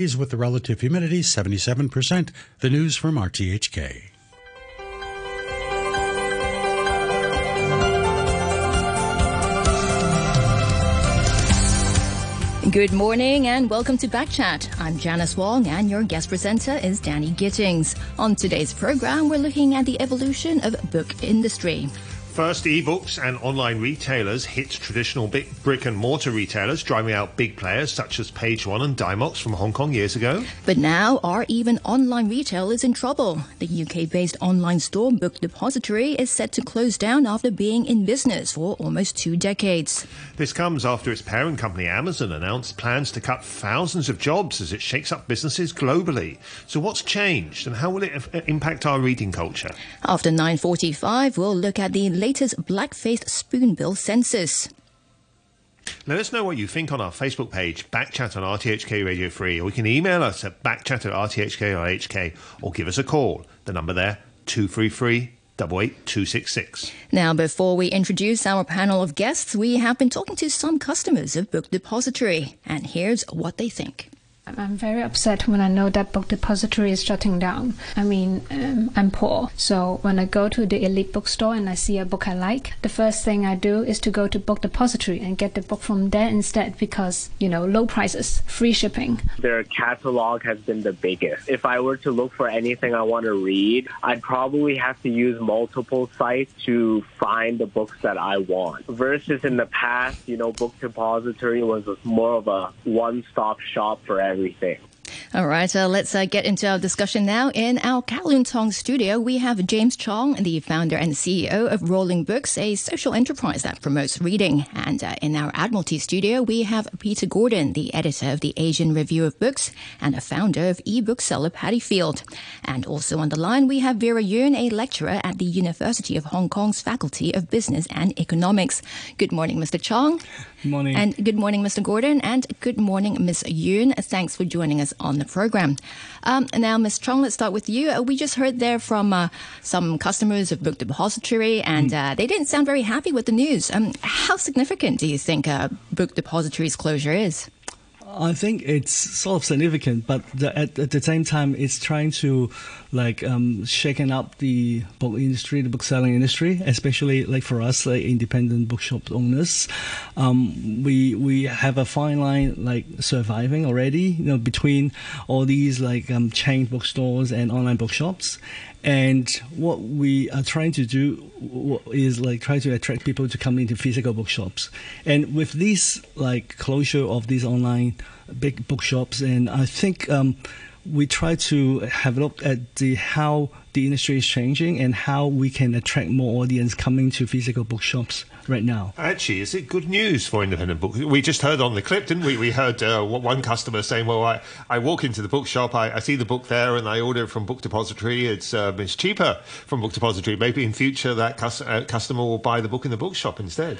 with the relative humidity 77%. The news from RTHK. Good morning and welcome to Backchat. I'm Janice Wong and your guest presenter is Danny Gittings. On today's program, we're looking at the evolution of book industry. First, ebooks and online retailers hit traditional brick and mortar retailers, driving out big players such as Page One and Dymocks from Hong Kong years ago. But now, are even online retailers in trouble? The UK based online store Book Depository is set to close down after being in business for almost two decades. This comes after its parent company Amazon announced plans to cut thousands of jobs as it shakes up businesses globally. So, what's changed and how will it impact our reading culture? After 9.45, we'll look at the latest black-faced spoonbill census. Let us know what you think on our Facebook page, Backchat on RTHK Radio 3, or you can email us at backchat at rthk.hk or give us a call. The number there, 233 88266. Now, before we introduce our panel of guests, we have been talking to some customers of Book Depository, and here's what they think. I'm very upset when I know that book depository is shutting down. I mean, um, I'm poor, so when I go to the elite bookstore and I see a book I like, the first thing I do is to go to book depository and get the book from there instead because, you know, low prices, free shipping. Their catalog has been the biggest. If I were to look for anything I want to read, I'd probably have to use multiple sites to find the books that I want. Versus in the past, you know, book depository was more of a one-stop shop for everything everything. All right, uh, let's uh, get into our discussion now. In our Kowloon Tong studio, we have James Chong, the founder and CEO of Rolling Books, a social enterprise that promotes reading. And uh, in our Admiralty studio, we have Peter Gordon, the editor of the Asian Review of Books and a founder of e-bookseller Paddyfield. And also on the line, we have Vera Yuen, a lecturer at the University of Hong Kong's Faculty of Business and Economics. Good morning, Mr. Chong. Good morning. And good morning, Mr. Gordon. And good morning, Ms. Yuen. Thanks for joining us on the program. Um, now, Ms. Chong, let's start with you. Uh, we just heard there from uh, some customers of Book Depository, and uh, they didn't sound very happy with the news. Um, how significant do you think Book Depository's closure is? I think it's sort of significant, but the, at, at, the same time, it's trying to like um, shaking up the book industry, the book selling industry, especially like for us, like independent bookshop owners. Um, we we have a fine line like surviving already, you know, between all these like um, chain bookstores and online bookshops. And what we are trying to do is like try to attract people to come into physical bookshops. And with this like closure of these online big bookshops, and I think um, we try to have a look at the how the industry is changing and how we can attract more audience coming to physical bookshops right now. Actually, is it good news for independent books? We just heard on the clip, didn't we? We heard uh, one customer saying, "Well, I, I walk into the bookshop, I, I see the book there, and I order it from Book Depository. It's uh, it's cheaper from Book Depository. Maybe in future that cus- uh, customer will buy the book in the bookshop instead."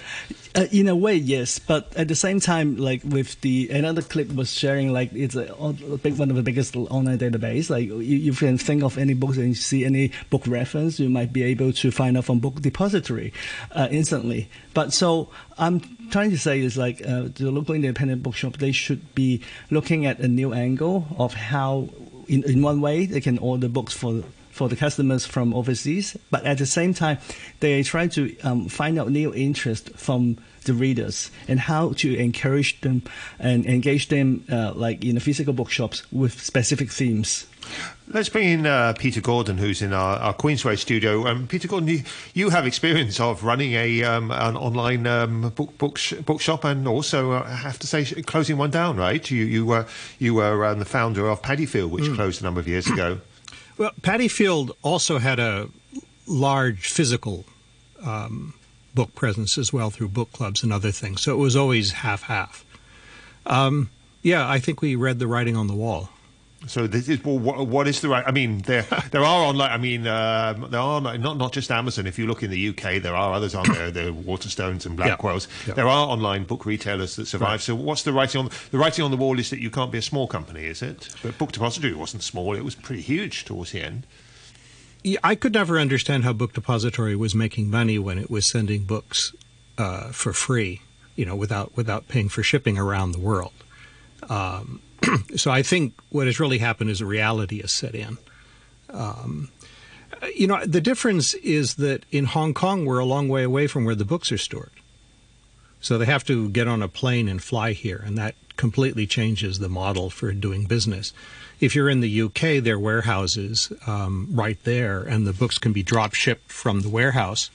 Uh, in a way, yes, but at the same time, like with the another clip was sharing, like it's a, a big one of the biggest online database. Like you, you can think of any books and you see any book reference, you might be able to find out from Book Depository uh, instantly. But so I'm trying to say is like uh, the local independent bookshop, they should be looking at a new angle of how, in, in one way, they can order books for for the customers from overseas, but at the same time, they try to um, find out new interest from the readers and how to encourage them and engage them, uh, like in the physical bookshops with specific themes. Let's bring in uh, Peter Gordon, who's in our, our Queensway studio. Um, Peter Gordon, you, you, have experience of running a um, an online um, book, book sh- bookshop and also, uh, I have to say, closing one down, right? You you were you were um, the founder of Paddyfield, which mm. closed a number of years ago. Well, Paddyfield also had a large physical um, book presence as well through book clubs and other things, so it was always half half. Um, yeah, I think we read the writing on the wall. So this is well, what, what is the right? I mean, there there are online. I mean, uh, there are not not just Amazon. If you look in the UK, there are others on there. The Waterstones and Blackwells. Yeah. Yeah. There are online book retailers that survive. Right. So what's the writing on the writing on the wall? Is that you can't be a small company, is it? But Book Depository wasn't small. It was pretty huge towards the end. Yeah, I could never understand how Book Depository was making money when it was sending books uh, for free, you know, without without paying for shipping around the world. Um, so I think what has really happened is a reality has set in. Um, you know, the difference is that in Hong Kong, we're a long way away from where the books are stored. So they have to get on a plane and fly here, and that completely changes the model for doing business. If you're in the UK, there are warehouses um, right there, and the books can be drop shipped from the warehouse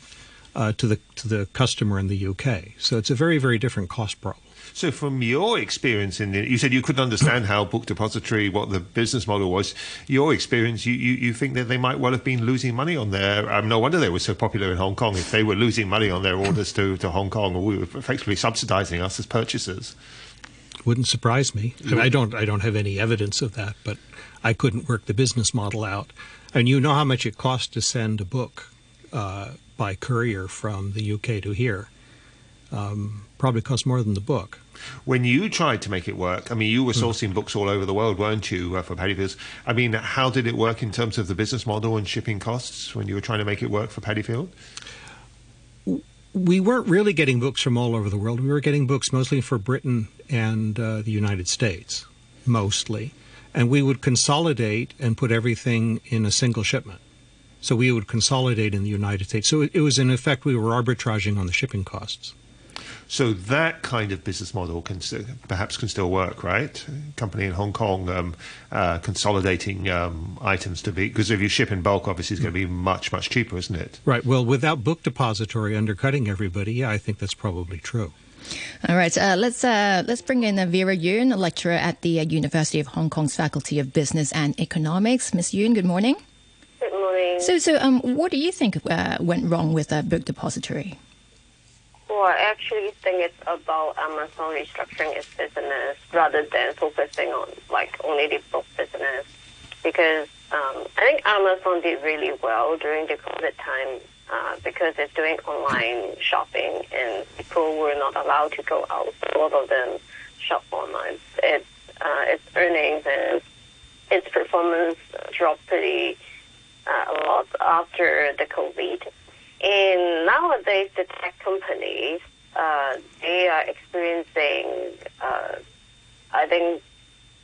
uh, to the to the customer in the UK. So it's a very very different cost problem. So, from your experience in the, you said you couldn't understand how Book Depository, what the business model was. Your experience, you, you, you think that they might well have been losing money on their. Um, no wonder they were so popular in Hong Kong if they were losing money on their orders to, to Hong Kong, or we were effectively subsidising us as purchasers. Wouldn't surprise me. I, mean, I don't. I don't have any evidence of that, but I couldn't work the business model out. And you know how much it costs to send a book uh, by courier from the UK to here. Um, probably cost more than the book. When you tried to make it work, I mean, you were sourcing books all over the world, weren't you, uh, for Paddyfields? I mean, how did it work in terms of the business model and shipping costs when you were trying to make it work for Paddyfield? We weren't really getting books from all over the world. We were getting books mostly for Britain and uh, the United States, mostly. And we would consolidate and put everything in a single shipment. So we would consolidate in the United States. So it was, in effect, we were arbitraging on the shipping costs. So that kind of business model can perhaps can still work, right? Company in Hong Kong um, uh, consolidating um, items to be because if you ship in bulk, obviously it's going to be much much cheaper, isn't it? Right. Well, without book depository undercutting everybody, yeah, I think that's probably true. All right, uh, let's uh, let's bring in uh, Vera Yuen, a lecturer at the uh, University of Hong Kong's Faculty of Business and Economics. Miss Yuen, good morning. Good morning. So, so um, what do you think uh, went wrong with a book depository? I actually think it's about Amazon restructuring its business rather than focusing on like only the book business. Because um, I think Amazon did really well during the COVID time uh, because it's doing online shopping and people were not allowed to go out. A lot of them shop online. Its uh, its earnings and its performance dropped pretty uh, a lot after the COVID and nowadays, the tech companies, uh, they are experiencing, uh, I think,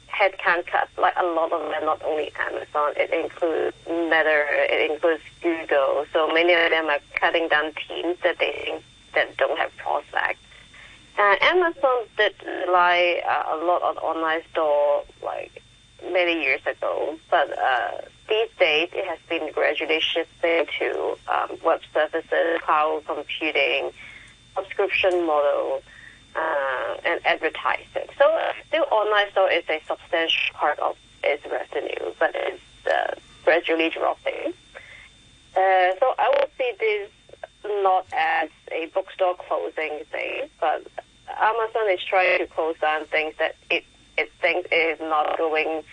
headcount cuts. Like a lot of them, not only Amazon, it includes Meta, it includes Google. So many of them are cutting down teams that they think that don't have prospects. Amazon did rely uh, a lot on online store like many years ago, but uh, these days, it has been gradually shifted to um, web services, cloud computing, subscription model, uh, and advertising. So uh, still online store is a substantial part of its revenue, but it's uh, gradually dropping. Uh, so I would see this not as a bookstore closing thing, but Amazon is trying to close down things that it, it thinks is not going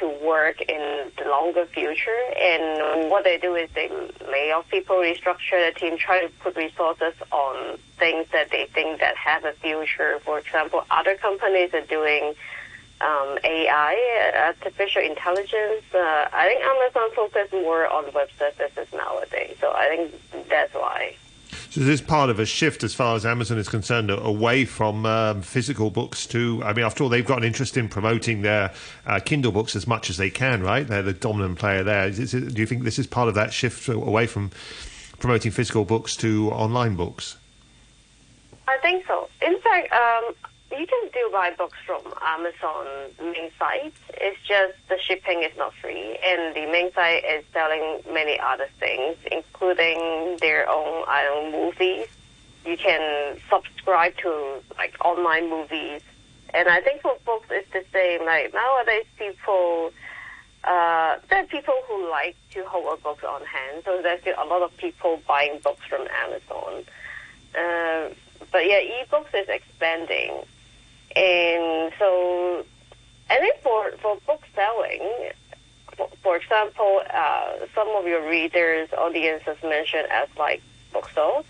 to work in the longer future. And what they do is they lay off people, restructure the team, try to put resources on things that they think that have a future. For example, other companies are doing um, AI, artificial intelligence. Uh, I think Amazon focuses more on web services nowadays. So I think that's why. So this is part of a shift, as far as Amazon is concerned, away from um, physical books to. I mean, after all, they've got an interest in promoting their uh, Kindle books as much as they can, right? They're the dominant player there. It, do you think this is part of that shift away from promoting physical books to online books? I think so. In fact, um, you can still buy books from Amazon main site. It's just the shipping is not free, and the main site is selling many other things, including their own own movies. You can subscribe to like online movies, and I think for books it's the same. Like nowadays, people. Uh, there are people who like to hold a book on hand, so there's a lot of people buying books from Amazon. Uh, but yeah, ebooks is expanding. And so, I think for, for book selling, for, example, uh, some of your readers, audiences mentioned as like book bookstores,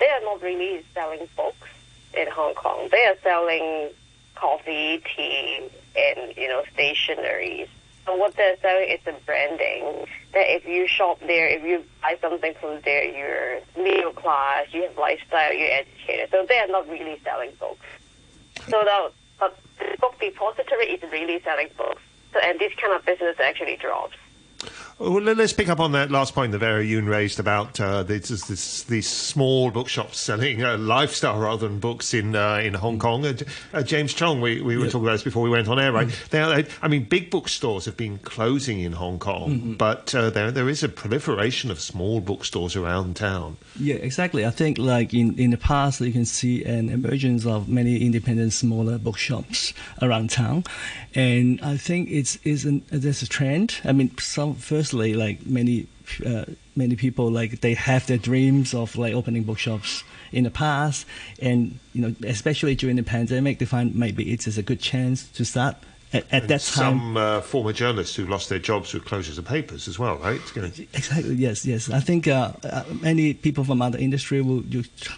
they are not really selling books in Hong Kong. They are selling coffee, tea, and, you know, stationeries. So what they're selling is the branding. That if you shop there, if you buy something from there, you're middle class, you have lifestyle, you're educated. So they are not really selling books. So book book depository is really selling books. So, and this kind of business actually drops. Well, let's pick up on that last point that Vera Yuen raised about uh, this, this, these small bookshops selling uh, lifestyle rather than books in uh, in Hong Kong. Uh, uh, James Chong, we, we were talking about this before we went on air, right? Mm. They are, I mean, big bookstores have been closing in Hong Kong, mm-hmm. but uh, there there is a proliferation of small bookstores around town. Yeah, exactly. I think like in, in the past, you can see an emergence of many independent smaller bookshops around town, and I think it's is there's a trend. I mean, some firstly like many uh, many people like they have their dreams of like opening bookshops in the past, and you know especially during the pandemic, they find maybe it is a good chance to start at, at that time. Some uh, former journalists who lost their jobs with closures of papers as well, right? Exactly. Yes. Yes. I think uh, uh, many people from other industry will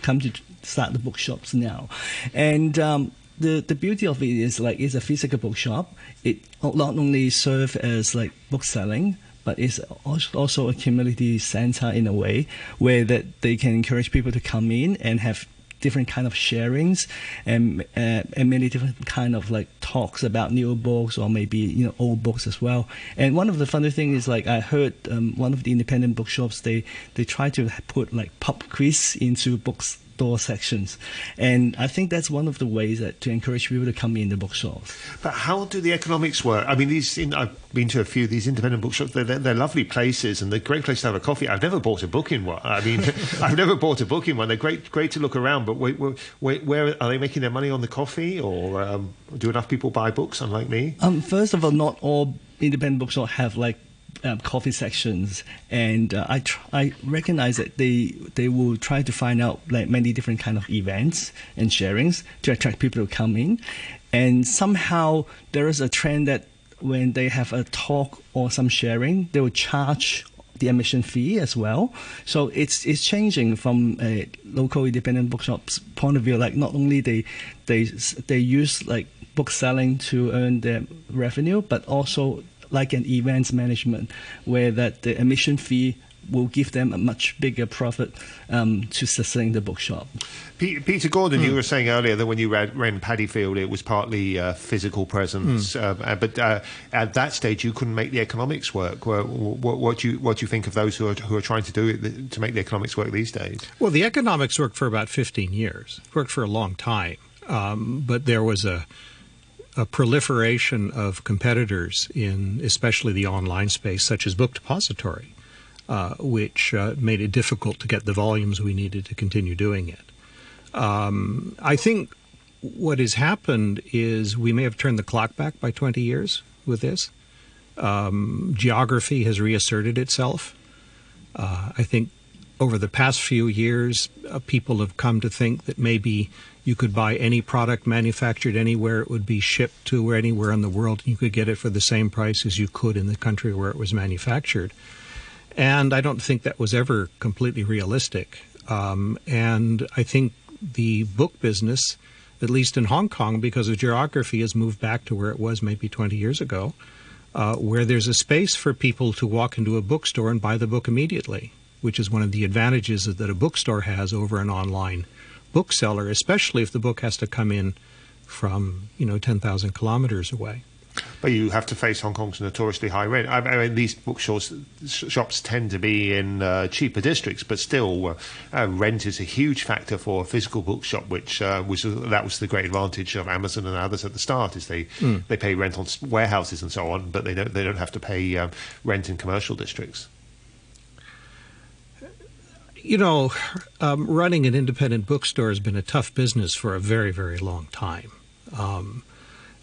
come to start the bookshops now, and. Um, the, the beauty of it is like it's a physical bookshop. It not only serve as like book selling, but it's also a community center in a way where that they can encourage people to come in and have different kind of sharings and uh, and many different kind of like talks about new books or maybe you know old books as well. And one of the funny things is like I heard um, one of the independent bookshops they they try to put like pop quiz into books door sections. And I think that's one of the ways that to encourage people to come in the bookstores. But how do the economics work? I mean, these in, I've been to a few of these independent bookshops. They're, they're, they're, lovely places and they're great place to have a coffee. I've never bought a book in one. I mean, I've never bought a book in one. They're great, great to look around. But where, where, where are they making their money on the coffee, or um, do enough people buy books? Unlike me. Um, first of all, not all independent bookstores have like um, coffee sections, and uh, I tr- I recognize that they they will try to find out like many different kind of events and sharings to attract people to come in, and somehow there is a trend that when they have a talk or some sharing, they will charge the admission fee as well. So it's it's changing from a local independent bookshops point of view. Like not only they they they use like book selling to earn their revenue, but also like an events management, where that the admission fee will give them a much bigger profit um, to sustain the bookshop. Peter Gordon, mm. you hmm. were saying earlier that when you read, ran Paddyfield, it was partly uh, physical presence, mm. uh, but uh, at that stage you couldn't make the economics work. What, what, what, do you what do you think of those who are who are trying to do it to make the economics work these days? Well, the economics worked for about fifteen years. It worked for a long time, um, but there was a a proliferation of competitors in especially the online space, such as Book Depository, uh, which uh, made it difficult to get the volumes we needed to continue doing it. Um, I think what has happened is we may have turned the clock back by 20 years with this. Um, geography has reasserted itself. Uh, I think over the past few years, uh, people have come to think that maybe you could buy any product manufactured anywhere. It would be shipped to anywhere in the world, you could get it for the same price as you could in the country where it was manufactured. And I don't think that was ever completely realistic. Um, and I think the book business, at least in Hong Kong, because of geography, has moved back to where it was maybe 20 years ago, uh, where there's a space for people to walk into a bookstore and buy the book immediately, which is one of the advantages that a bookstore has over an online bookseller, especially if the book has to come in from you know ten thousand kilometers away. But you have to face Hong Kong's notoriously high rent. I mean, these bookshops shops tend to be in uh, cheaper districts, but still, uh, uh, rent is a huge factor for a physical bookshop. Which uh, was that was the great advantage of Amazon and others at the start is they mm. they pay rent on warehouses and so on, but they don't they don't have to pay um, rent in commercial districts you know, um, running an independent bookstore has been a tough business for a very, very long time. Um,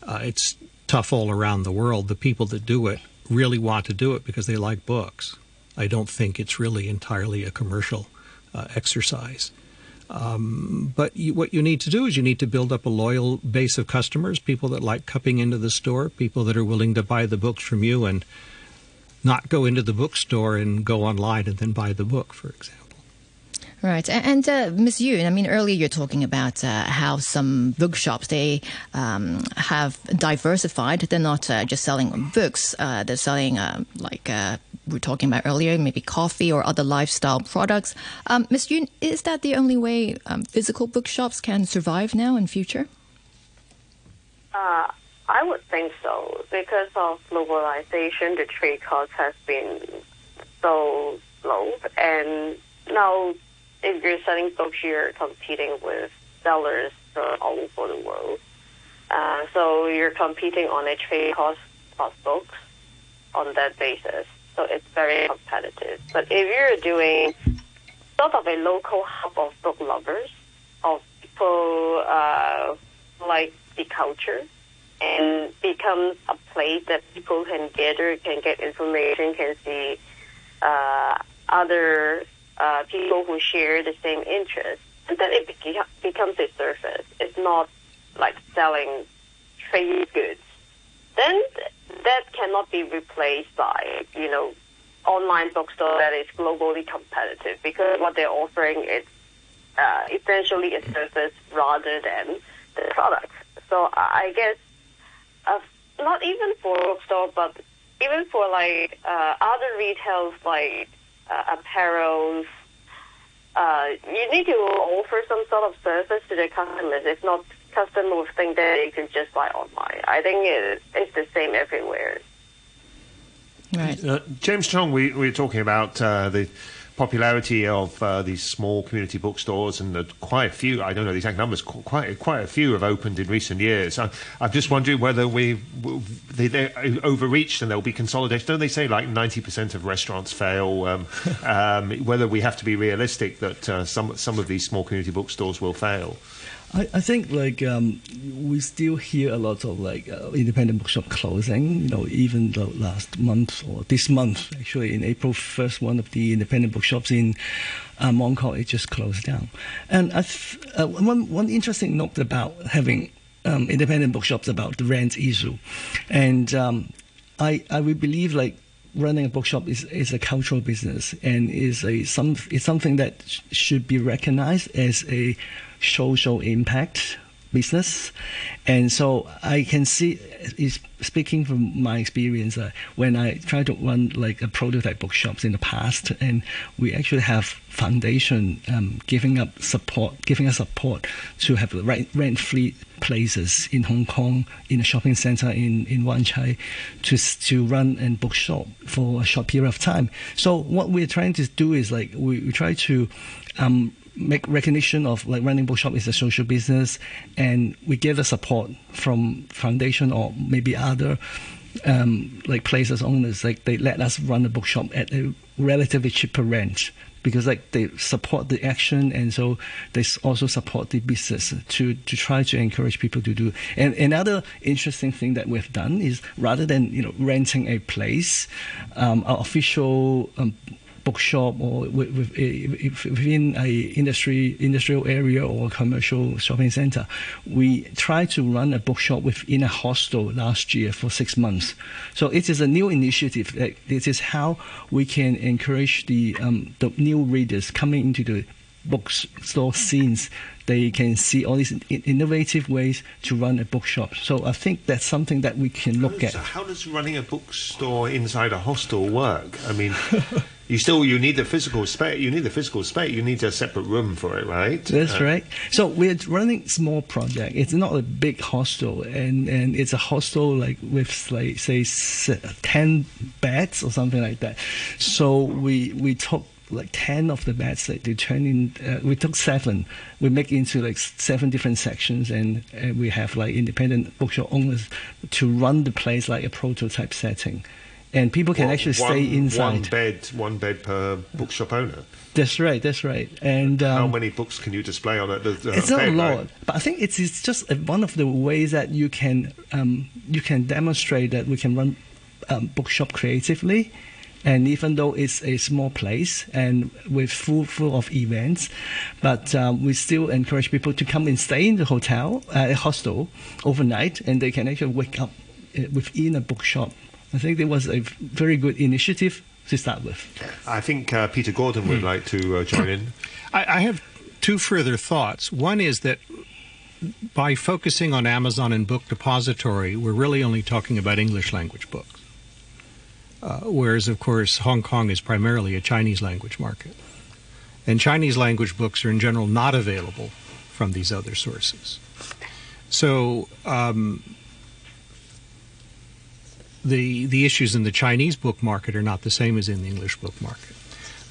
uh, it's tough all around the world. The people that do it really want to do it because they like books. I don't think it's really entirely a commercial uh, exercise. Um, but you, what you need to do is you need to build up a loyal base of customers, people that like coming into the store, people that are willing to buy the books from you and not go into the bookstore and go online and then buy the book, for example. Right, and uh, Ms. Yuen, I mean, earlier you're talking about uh, how some bookshops they um, have diversified. They're not uh, just selling books; uh, they're selling uh, like uh, we are talking about earlier, maybe coffee or other lifestyle products. Um, Ms. Yuen, is that the only way um, physical bookshops can survive now in future? I would think so because of globalization, the trade cost has been so low, and now if you're selling books, you're competing with sellers from all over the world. Uh, so you're competing on a trade cost of books on that basis. So it's very competitive. But if you're doing sort of a local hub of book lovers, of people uh, like the culture, and becomes a place that people can gather, can get information, can see uh, other uh, people who share the same interests, and then it beca- becomes a service. It's not like selling trade goods. Then that cannot be replaced by, you know, online bookstore that is globally competitive because what they're offering is uh, essentially a service rather than the product. So I guess uh, not even for bookstore, but even for like uh, other retails like uh, apparels, uh, you need to offer some sort of service to the customers. If not, customers think that they can just buy online. I think it, it's the same everywhere. Right. Uh, James Chong, we, we were talking about uh, the popularity of uh, these small community bookstores, and quite a few. I don't know the exact numbers, quite quite a few have opened in recent years. I, I'm just wondering whether we they, they're overreached and there'll be consolidation. Don't they say like 90% of restaurants fail? Um, um, whether we have to be realistic that uh, some some of these small community bookstores will fail. I, I think like um, we still hear a lot of like uh, independent bookshop closing. You know, even the last month or this month, actually in April first, one of the independent bookshops in uh, Mongkok it just closed down. And I th- uh, one one interesting note about having um, independent bookshops about the rent issue, and um, I I would believe like running a bookshop is, is a cultural business and is a some is something that sh- should be recognized as a social impact business. And so I can see, is speaking from my experience, uh, when I try to run like a prototype bookshops in the past, and we actually have foundation um, giving up support, giving us support to have rent, rent-free places in Hong Kong, in a shopping center in in Wan Chai, to to run a bookshop for a short period of time. So what we're trying to do is like we, we try to um, make recognition of like running bookshop is a social business, and we get the support from foundation or maybe other um, like places owners. Like they let us run a bookshop at a relatively cheaper rent because like they support the action and so they also support the business to, to try to encourage people to do. And another interesting thing that we've done is rather than you know renting a place, um, our official um, bookshop or with, with, if within a industry industrial area or commercial shopping center, we tried to run a bookshop within a hostel last year for six months. So it is a new initiative. This is how we can encourage the um, the new readers coming into the bookstore scenes. They can see all these innovative ways to run a bookshop. So I think that's something that we can look at. So how does running a bookstore inside a hostel work? I mean, you still you need the physical space. You need the physical space. You need a separate room for it, right? That's Uh, right. So we're running small project. It's not a big hostel, and, and it's a hostel like with like say ten beds or something like that. So we we took like ten of the beds that they turn in. Uh, we took seven. We make into like seven different sections, and, and we have like independent bookshop owners to run the place like a prototype setting. And people can One- actually one- stay inside. One bed, one bed per bookshop owner. That's right. That's right. And um, How many books can you display on it? The, it's not a lot, but I think it's, it's just one of the ways that you can um, you can demonstrate that we can run um, bookshop creatively, and even though it's a small place and with full full of events, but um, we still encourage people to come and stay in the hotel, uh, a hostel overnight, and they can actually wake up uh, within a bookshop. I think it was a very good initiative to start with. I think uh, Peter Gordon would like to uh, join in. I, I have two further thoughts. One is that by focusing on Amazon and Book Depository, we're really only talking about English language books. Uh, whereas, of course, Hong Kong is primarily a Chinese language market. And Chinese language books are in general not available from these other sources. So, um, the the issues in the Chinese book market are not the same as in the English book market.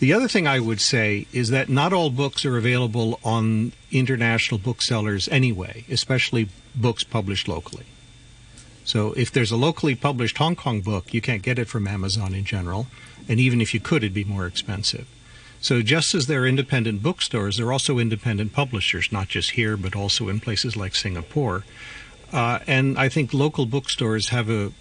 The other thing I would say is that not all books are available on international booksellers anyway, especially books published locally. So if there's a locally published Hong Kong book, you can't get it from Amazon in general, and even if you could, it'd be more expensive. So just as there are independent bookstores, there are also independent publishers, not just here, but also in places like Singapore. Uh, and I think local bookstores have a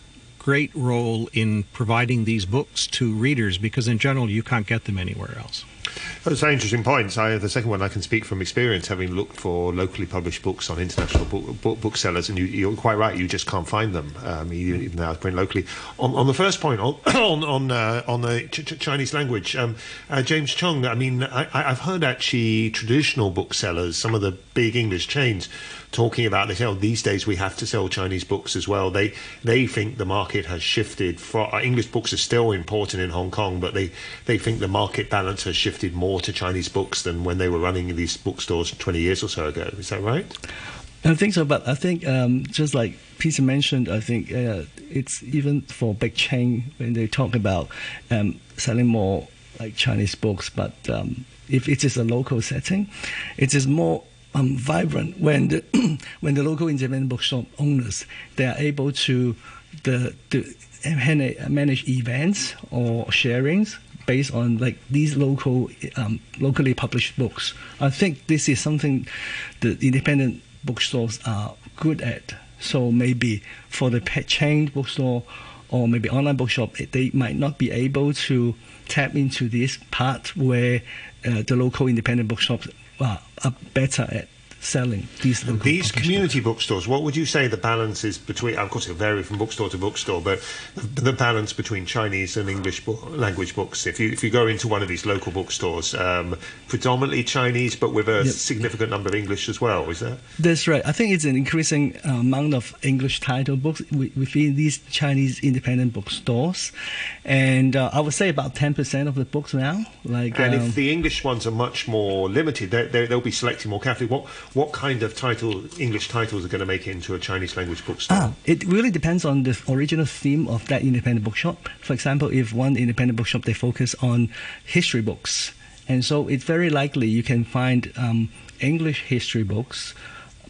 great role in providing these books to readers because, in general, you can't get them anywhere else. Those are interesting points. I, the second one I can speak from experience, having looked for locally published books on international book, book, booksellers, and you, are quite right. You just can't find them, um, even, now print locally. On, on, the first point, on on on, uh, on the ch- ch- Chinese language, um, uh, James Chong. I mean, I, I've heard actually traditional booksellers, some of the big English chains talking about this. You these days we have to sell Chinese books as well. They they think the market has shifted. For, uh, English books are still important in Hong Kong, but they they think the market balance has shifted more to Chinese books than when they were running these bookstores 20 years or so ago. Is that right? I think so, but I think um, just like Peter mentioned, I think uh, it's even for big chain when they talk about um, selling more like Chinese books, but um, if it is a local setting, it is more um, vibrant when the when the local independent bookshop owners they are able to the, to manage events or sharings based on like these local um, locally published books. I think this is something the independent bookstores are good at. So maybe for the chain bookstore or maybe online bookshop, they might not be able to tap into this part where uh, the local independent bookshops are, are better at selling these these community bookstores. What would you say the balance is between? Of course, it vary from bookstore to bookstore, but the, the balance between Chinese and English book, language books. If you if you go into one of these local bookstores, um, predominantly Chinese, but with a yep. significant number of English as well. Is that? That's right. I think it's an increasing uh, amount of English title books within these Chinese independent bookstores, and uh, I would say about ten percent of the books now. Like, and um, if the English ones are much more limited, they, they, they'll be selecting more carefully. What what kind of title, English titles, are going to make it into a Chinese language bookstore? Ah, it really depends on the original theme of that independent bookshop. For example, if one independent bookshop they focus on history books, and so it's very likely you can find um, English history books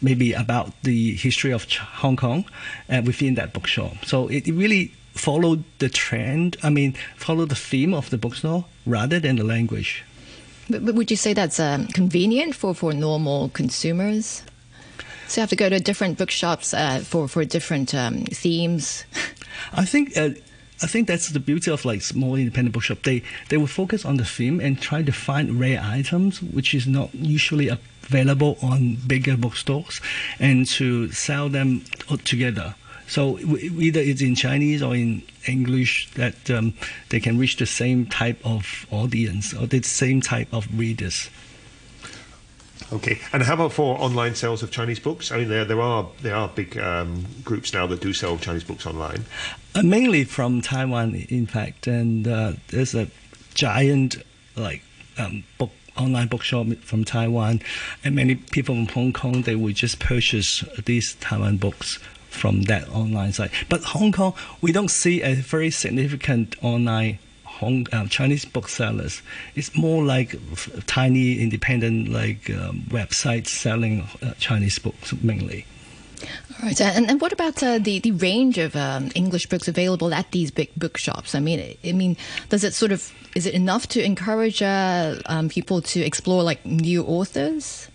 maybe about the history of Hong Kong uh, within that bookshop. So it really followed the trend, I mean, follow the theme of the bookstore rather than the language. But, but would you say that's um, convenient for, for normal consumers? So you have to go to different bookshops uh, for for different um, themes. I think. Uh, I think that's the beauty of like small independent bookshop. They they will focus on the theme and try to find rare items, which is not usually available on bigger bookstores, and to sell them together. So either it's in Chinese or in English that um, they can reach the same type of audience or the same type of readers. Okay, and how about for online sales of Chinese books? I mean, there there are there are big um, groups now that do sell Chinese books online. Uh, mainly from Taiwan, in fact, and uh, there's a giant like um, book online bookshop from Taiwan, and many people from Hong Kong they will just purchase these Taiwan books from that online site. But Hong Kong, we don't see a very significant online Hong, uh, Chinese booksellers. It's more like tiny independent like um, websites selling uh, Chinese books mainly. All right, and, and what about uh, the the range of um, English books available at these big bookshops? I mean, I mean, does it sort of is it enough to encourage uh, um, people to explore like new authors?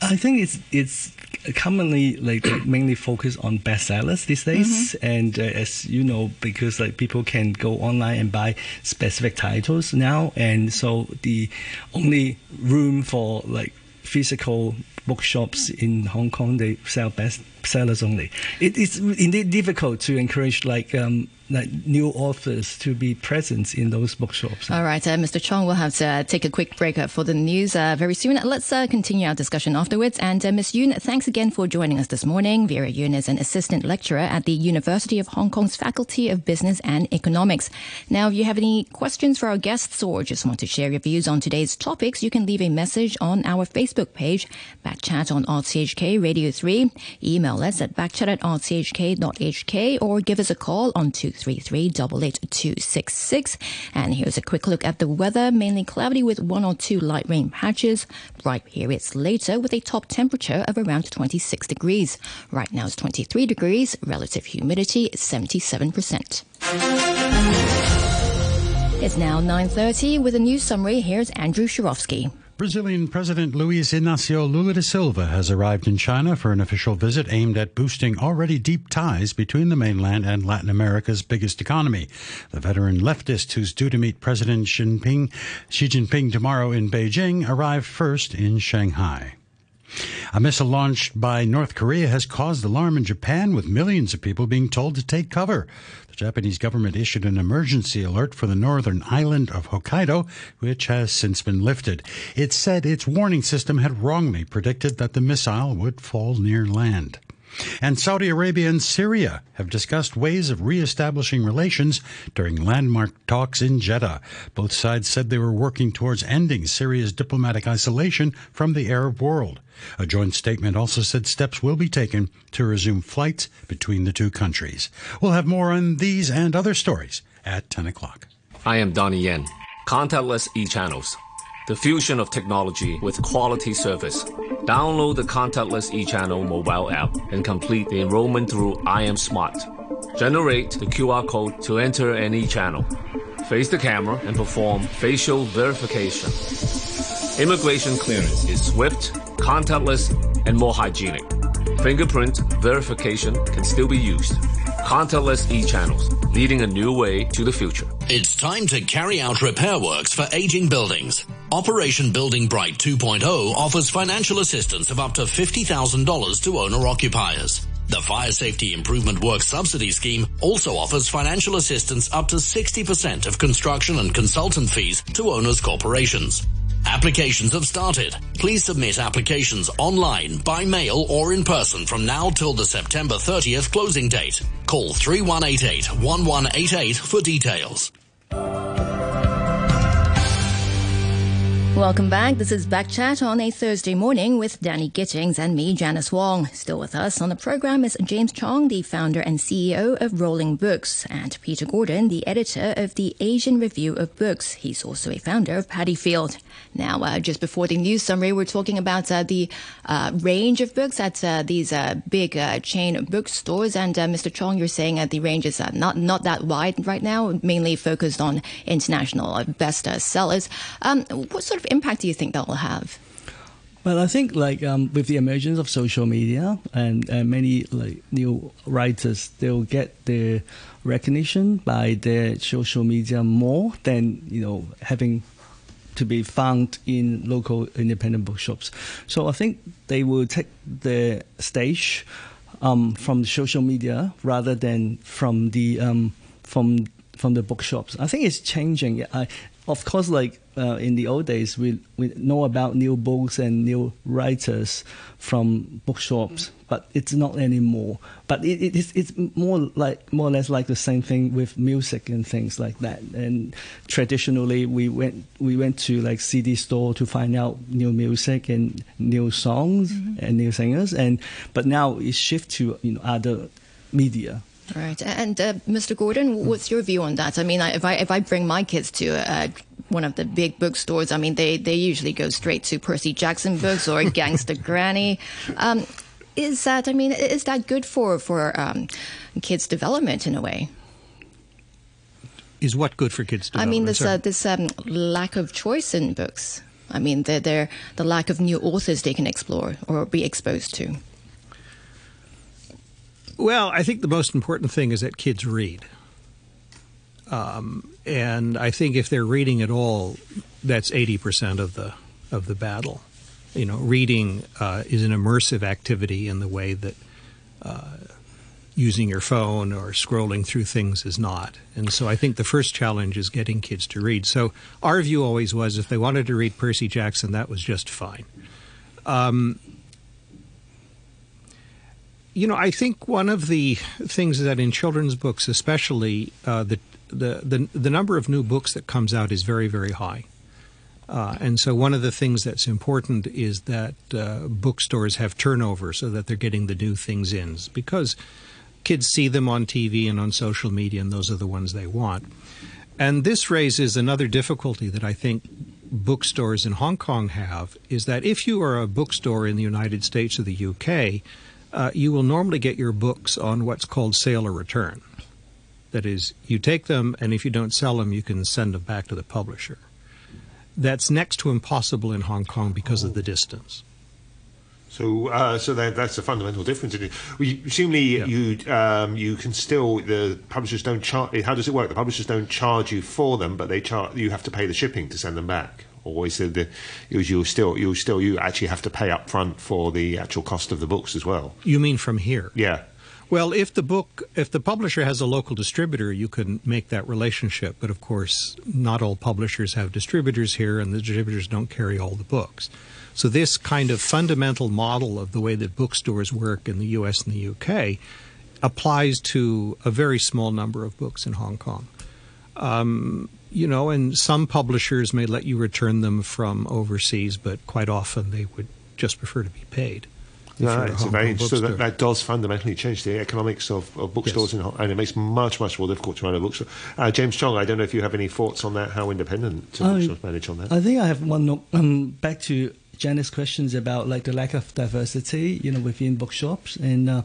I think it's it's commonly like mainly focus on bestsellers these days, mm-hmm. and uh, as you know, because like people can go online and buy specific titles now, and so the only room for like physical bookshops in Hong Kong they sell bestsellers only. It is indeed difficult to encourage like um, like new authors to be present in those bookshops. All right, uh, Mr. Chong, we'll have to uh, take a quick break uh, for the news uh, very soon. Let's uh, continue our discussion afterwards. And Ms. Yuen, thanks again for joining us this morning. Vera Yuen is an assistant lecturer at the University of Hong Kong's Faculty of Business and Economics. Now, if you have any questions for our guests or just want to share your views on today's topics, you can leave a message on our Facebook page, Backchat on RTHK Radio 3. Email us at backchat at rthk.hk or give us a call on 233 88266. And here's a quick look at the weather. Mainly cloudy with one or two light rain patches. Bright periods later with a top temperature of around 26 degrees. Right now it's 23 degrees. Relative humidity is 77%. It's now 9.30 with a news summary. Here's Andrew Shirovsky. Brazilian President Luiz Inácio Lula da Silva has arrived in China for an official visit aimed at boosting already deep ties between the mainland and Latin America's biggest economy. The veteran leftist who's due to meet President Xi Jinping, Xi Jinping tomorrow in Beijing arrived first in Shanghai. A missile launched by North Korea has caused alarm in Japan, with millions of people being told to take cover. The Japanese government issued an emergency alert for the northern island of Hokkaido, which has since been lifted. It said its warning system had wrongly predicted that the missile would fall near land. And Saudi Arabia and Syria have discussed ways of re-establishing relations during landmark talks in Jeddah. Both sides said they were working towards ending Syria's diplomatic isolation from the Arab world. A joint statement also said steps will be taken to resume flights between the two countries. We'll have more on these and other stories at 10 o'clock. I am Donnie Yen. Contactless e-channels. The fusion of technology with quality service. Download the contactless e-channel mobile app and complete the enrollment through iAM Smart. Generate the QR code to enter an e-channel. Face the camera and perform facial verification. Immigration clearance is swift, contactless, and more hygienic. Fingerprint verification can still be used. Contactless e-channels, leading a new way to the future. It's time to carry out repair works for aging buildings. Operation Building Bright 2.0 offers financial assistance of up to $50,000 to owner occupiers. The Fire Safety Improvement Work Subsidy Scheme also offers financial assistance up to 60% of construction and consultant fees to owners corporations. Applications have started. Please submit applications online, by mail, or in person from now till the September 30th closing date. Call 3188 1188 for details. Welcome back. This is Backchat on a Thursday morning with Danny Gittings and me, Janice Wong. Still with us on the program is James Chong, the founder and CEO of Rolling Books, and Peter Gordon, the editor of the Asian Review of Books. He's also a founder of Paddyfield. Now, uh, just before the news summary, we're talking about uh, the uh, range of books at uh, these uh, big uh, chain bookstores. And Mr. Chong, you're saying that the range is not not that wide right now, mainly focused on international best sellers. Um, what sort of impact do you think that will have? Well, I think like um, with the emergence of social media and many like new writers, they'll get their recognition by their social media more than you know having to be found in local independent bookshops. So I think they will take the stage um, from the social media rather than from the um, from from the bookshops. I think it's changing. I, of course, like uh, in the old days, we we know about new books and new writers from bookshops, mm-hmm. but it's not anymore. But it, it, it's it's more like more or less like the same thing with music and things like that. And traditionally, we went we went to like CD store to find out new music and new songs mm-hmm. and new singers. And but now it shift to you know other media. Right, and uh, Mr. Gordon, what's your view on that? I mean, if I if I bring my kids to uh, one of the big bookstores, I mean, they they usually go straight to Percy Jackson books or Gangsta Granny. Um, is that? I mean, is that good for for um, kids' development in a way? Is what good for kids' development? I mean, this uh, this um, lack of choice in books. I mean, they're, they're the lack of new authors they can explore or be exposed to. Well, I think the most important thing is that kids read. Um, and I think if they're reading at all, that's 80% of the of the battle. You know, reading uh, is an immersive activity in the way that uh, using your phone or scrolling through things is not. And so I think the first challenge is getting kids to read. So our view always was if they wanted to read Percy Jackson, that was just fine. Um, you know, I think one of the things that in children's books, especially, uh, the, the, the the number of new books that comes out is very very high. Uh, and so, one of the things that's important is that uh, bookstores have turnover so that they're getting the new things in because kids see them on TV and on social media, and those are the ones they want. And this raises another difficulty that I think bookstores in Hong Kong have is that if you are a bookstore in the United States or the UK, uh, you will normally get your books on what's called sale or return. That is, you take them, and if you don't sell them, you can send them back to the publisher. That's next to impossible in Hong Kong because oh. of the distance. So, uh, so that, that's a fundamental difference. Well, you, presumably, yeah. you um, you can still the publishers don't charge. How does it work? The publishers don't charge you for them, but they charge. You have to pay the shipping to send them back. Or is it the you still you still you actually have to pay up front for the actual cost of the books as well? You mean from here? Yeah. Well, if the book, if the publisher has a local distributor, you can make that relationship. But of course, not all publishers have distributors here, and the distributors don't carry all the books. So this kind of fundamental model of the way that bookstores work in the U.S. and the U.K. applies to a very small number of books in Hong Kong. Um, you know, and some publishers may let you return them from overseas, but quite often they would just prefer to be paid. No, it's a very so that, that, does fundamentally change the economics of, of bookstores, yes. in, and it makes much much more difficult to run a bookstore. Uh, James Chong, I don't know if you have any thoughts on that. How independent bookstores manage on that? I think I have one. Um, back to Janice's questions about like the lack of diversity, you know, within bookshops, and uh,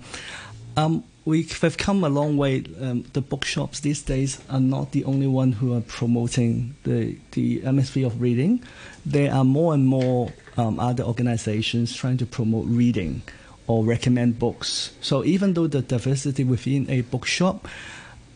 um, we've come a long way. Um, the bookshops these days are not the only one who are promoting the the atmosphere of reading. There are more and more um, other organizations trying to promote reading or recommend books. So even though the diversity within a bookshop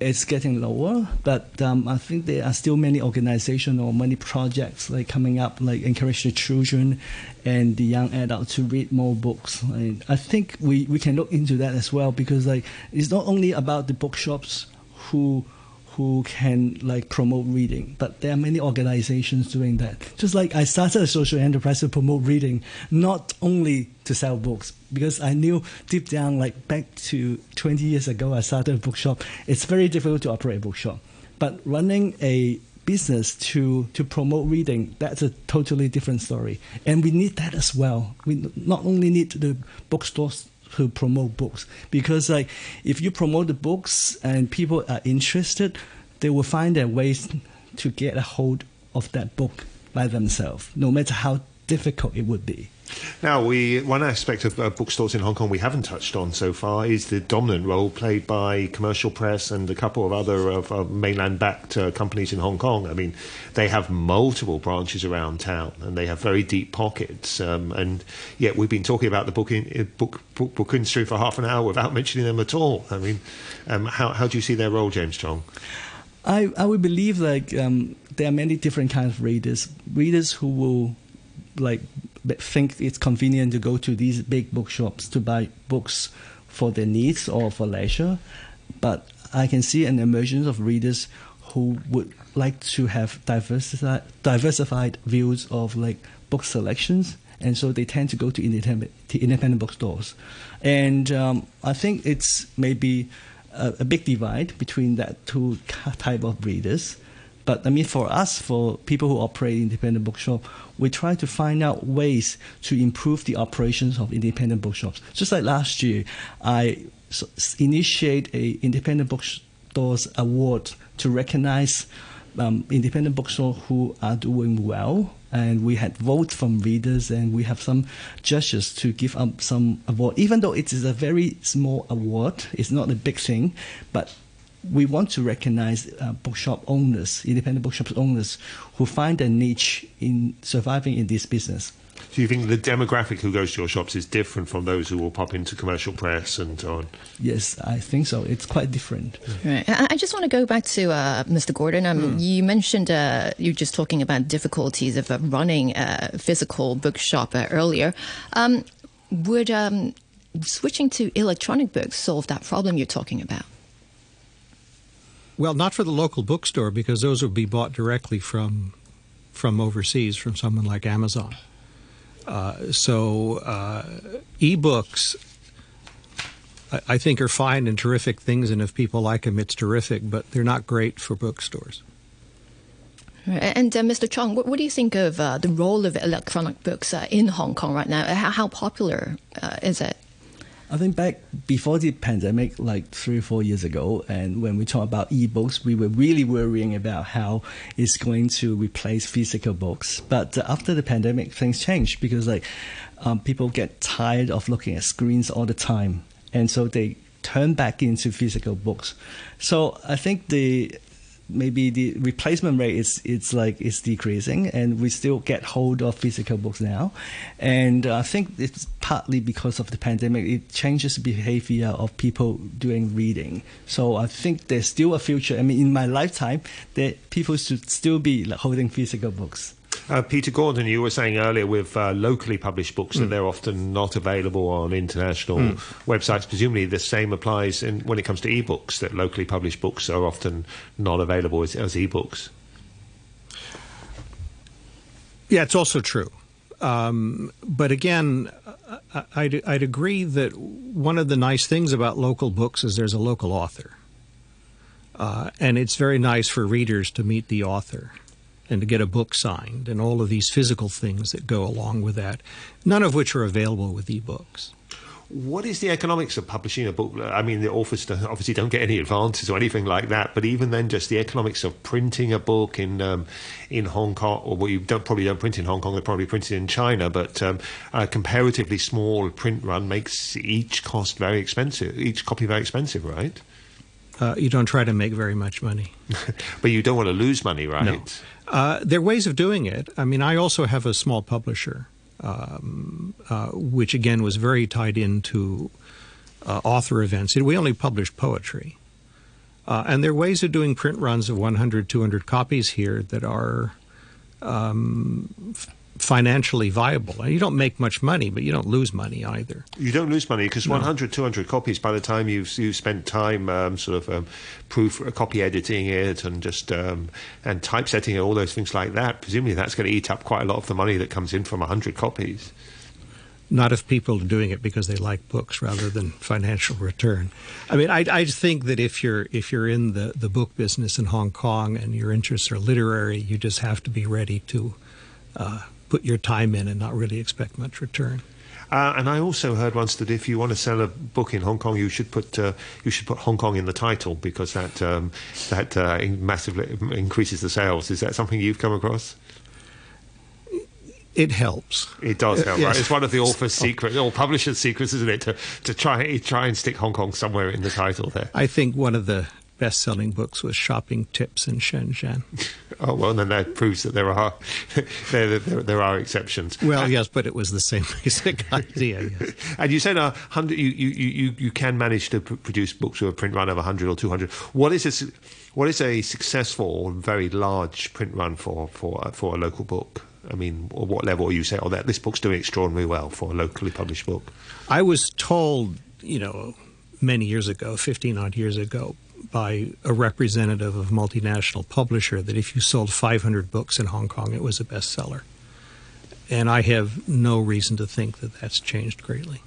it's getting lower, but um, I think there are still many organizations or many projects like coming up, like encourage the children and the young adults to read more books. And I think we, we can look into that as well because like it's not only about the bookshops who who can like promote reading. But there are many organizations doing that. Just like I started a social enterprise to promote reading, not only to sell books, because I knew deep down, like back to 20 years ago, I started a bookshop. It's very difficult to operate a bookshop. But running a business to to promote reading that's a totally different story and we need that as well we not only need the bookstores who promote books. Because like if you promote the books and people are interested, they will find their ways to get a hold of that book by themselves, no matter how difficult it would be. Now, we one aspect of uh, bookstores in Hong Kong we haven't touched on so far is the dominant role played by commercial press and a couple of other of uh, mainland-backed uh, companies in Hong Kong. I mean, they have multiple branches around town and they have very deep pockets. Um, and yet, we've been talking about the book, in, uh, book, book, book industry for half an hour without mentioning them at all. I mean, um, how how do you see their role, James Chong? I, I would believe like um, there are many different kinds of readers. Readers who will like think it's convenient to go to these big bookshops to buy books for their needs or for leisure. But I can see an emergence of readers who would like to have diversified, diversified views of like book selections, and so they tend to go to independent, to independent bookstores. And um, I think it's maybe a, a, big divide between that two type of readers. But I mean, for us, for people who operate independent bookshop, we try to find out ways to improve the operations of independent bookshops. Just like last year, I initiate a independent bookstores award to recognize um, independent bookstores who are doing well. And we had votes from readers, and we have some judges to give up some award. Even though it is a very small award, it's not a big thing, but we want to recognize uh, bookshop owners, independent bookshop owners, who find a niche in surviving in this business. Do you think the demographic who goes to your shops is different from those who will pop into commercial press and so on? Yes, I think so. It's quite different. Right. I just want to go back to uh, Mr. Gordon. Um, mm. You mentioned uh, you were just talking about difficulties of uh, running a physical bookshop uh, earlier. Um, would um, switching to electronic books solve that problem you're talking about? Well, not for the local bookstore because those would be bought directly from from overseas from someone like Amazon. Uh, so uh, ebooks, I, I think, are fine and terrific things, and if people like them, it's terrific. But they're not great for bookstores. And uh, Mr. Chong, what, what, do you think of uh, the role of electronic books uh, in Hong Kong right now? How, how popular uh, is it? I think back before the pandemic, like three or four years ago, and when we talk about ebooks, we were really worrying about how it's going to replace physical books. But uh, after the pandemic, things changed because like um, people get tired of looking at screens all the time, and so they turn back into physical books. So I think the maybe the replacement rate is it's like it's decreasing, and we still get hold of physical books now. And I think it's partly because of the pandemic. It changes the behavior of people doing reading. So I think there's still a future. I mean, in my lifetime, that people should still be like, holding physical books. Uh, Peter Gordon, you were saying earlier with uh, locally published books mm. that they're often not available on international mm. websites. Presumably, the same applies in, when it comes to ebooks, that locally published books are often not available as, as ebooks. Yeah, it's also true. Um, but again, I'd, I'd agree that one of the nice things about local books is there's a local author. Uh, and it's very nice for readers to meet the author and to get a book signed and all of these physical things that go along with that, none of which are available with ebooks. What is the economics of publishing a book? I mean, the authors obviously don't get any advances or anything like that, but even then, just the economics of printing a book in um, in Hong Kong, or well, you don't probably don't print in Hong Kong, they probably print it in China, but um, a comparatively small print run makes each cost very expensive, each copy very expensive, right? Uh, you don't try to make very much money. but you don't want to lose money, right? No. Uh, there are ways of doing it. I mean, I also have a small publisher, um, uh, which again was very tied into uh, author events. We only published poetry. Uh, and there are ways of doing print runs of 100, 200 copies here that are um, financially viable. You don't make much money, but you don't lose money either. You don't lose money because no. 100, 200 copies by the time you've, you've spent time um, sort of um, proof uh, copy editing it and just um, and typesetting it, all those things like that, presumably that's going to eat up quite a lot of the money that comes in from 100 copies. Not if people are doing it because they like books rather than financial return. I mean, I, I think that if you're if you're in the, the book business in Hong Kong and your interests are literary, you just have to be ready to uh, put your time in and not really expect much return. Uh, and I also heard once that if you want to sell a book in Hong Kong, you should put uh, you should put Hong Kong in the title because that um, that uh, massively increases the sales. Is that something you've come across? It helps. It does help, yes. right? It's one of the author's secrets, or publisher's secrets, isn't it? To to try try and stick Hong Kong somewhere in the title there. I think one of the best-selling books was Shopping Tips in Shenzhen. oh well, then that proves that there are there, there, there, are exceptions. Well, yes, but it was the same basic idea. Yes. and you said a hundred. You, you you you can manage to pr- produce books with a print run of hundred or two hundred. What is a what is a successful, very large print run for for for a local book? I mean, what level are you say, oh, that this book's doing extraordinarily well for a locally published book? I was told, you know, many years ago, 15 odd years ago, by a representative of a multinational publisher that if you sold 500 books in Hong Kong, it was a bestseller. And I have no reason to think that that's changed greatly.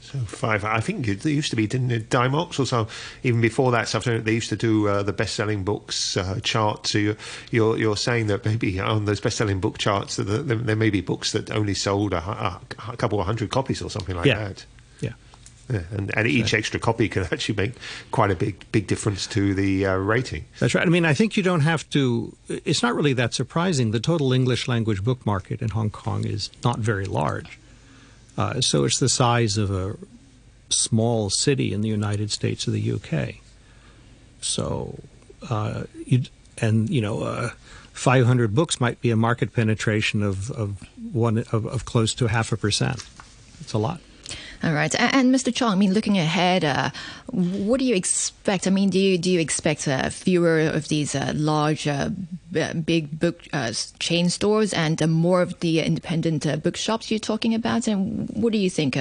So five. I think it used to be, didn't it? Dymocks or so. Even before that stuff, they used to do uh, the best-selling books uh, chart. So you're, you're, you're saying that maybe on those best-selling book charts, that there, there may be books that only sold a, a, a couple of hundred copies or something like yeah. that. Yeah, and, and each extra copy can actually make quite a big big difference to the uh, rating. That's right. I mean, I think you don't have to. It's not really that surprising. The total English language book market in Hong Kong is not very large, uh, so it's the size of a small city in the United States or the UK. So, uh, you and you know. Uh, 500 books might be a market penetration of, of one of, of close to half a percent. It's a lot. All right, and, and Mr. Chong, I mean, looking ahead, uh, what do you expect? I mean, do you do you expect uh, fewer of these uh, large, uh, big book uh, chain stores and uh, more of the independent bookshops you're talking about? And what do you think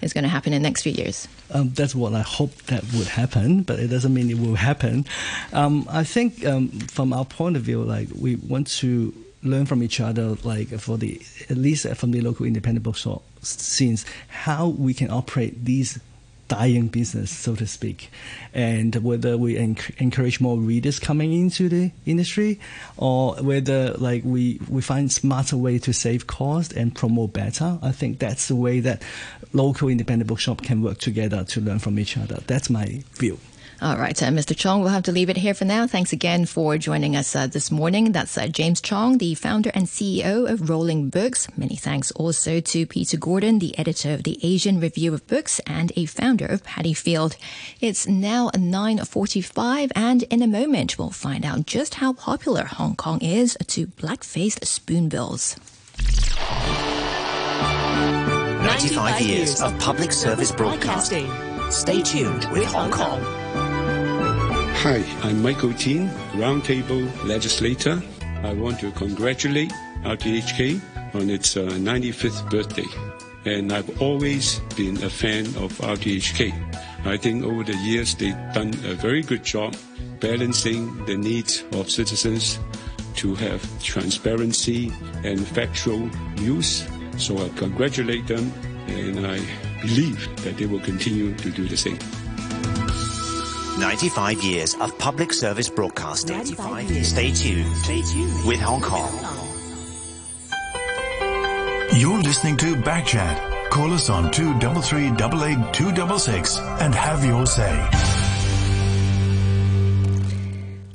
is going to happen in the next few years? Um, that's what I hope that would happen, but it doesn't mean it will happen. Um, I think um, from our point of view, like we want to learn from each other, like for the at least from the local independent bookstore scenes, how we can operate these dying business, so to speak, and whether we enc- encourage more readers coming into the industry, or whether like we we find smarter way to save cost and promote better. I think that's the way that local independent bookshop can work together to learn from each other. That's my view. All right, uh, Mr. Chong, we'll have to leave it here for now. Thanks again for joining us uh, this morning. That's uh, James Chong, the founder and CEO of Rolling Books. Many thanks also to Peter Gordon, the editor of the Asian Review of Books and a founder of Paddy Field. It's now 9.45 and in a moment we'll find out just how popular Hong Kong is to black-faced spoonbills. 95 years of public service broadcasting. Stay tuned with Hong Kong. Hi, I'm Michael Tien, Roundtable Legislator. I want to congratulate RTHK on its uh, 95th birthday. And I've always been a fan of RTHK. I think over the years they've done a very good job balancing the needs of citizens to have transparency and factual news. So I congratulate them and I believe that they will continue to do the same. 95 years of public service broadcasting. Stay tuned. Stay tuned with Hong Kong. You're listening to Backchat. Call us on 233 266 and have your say.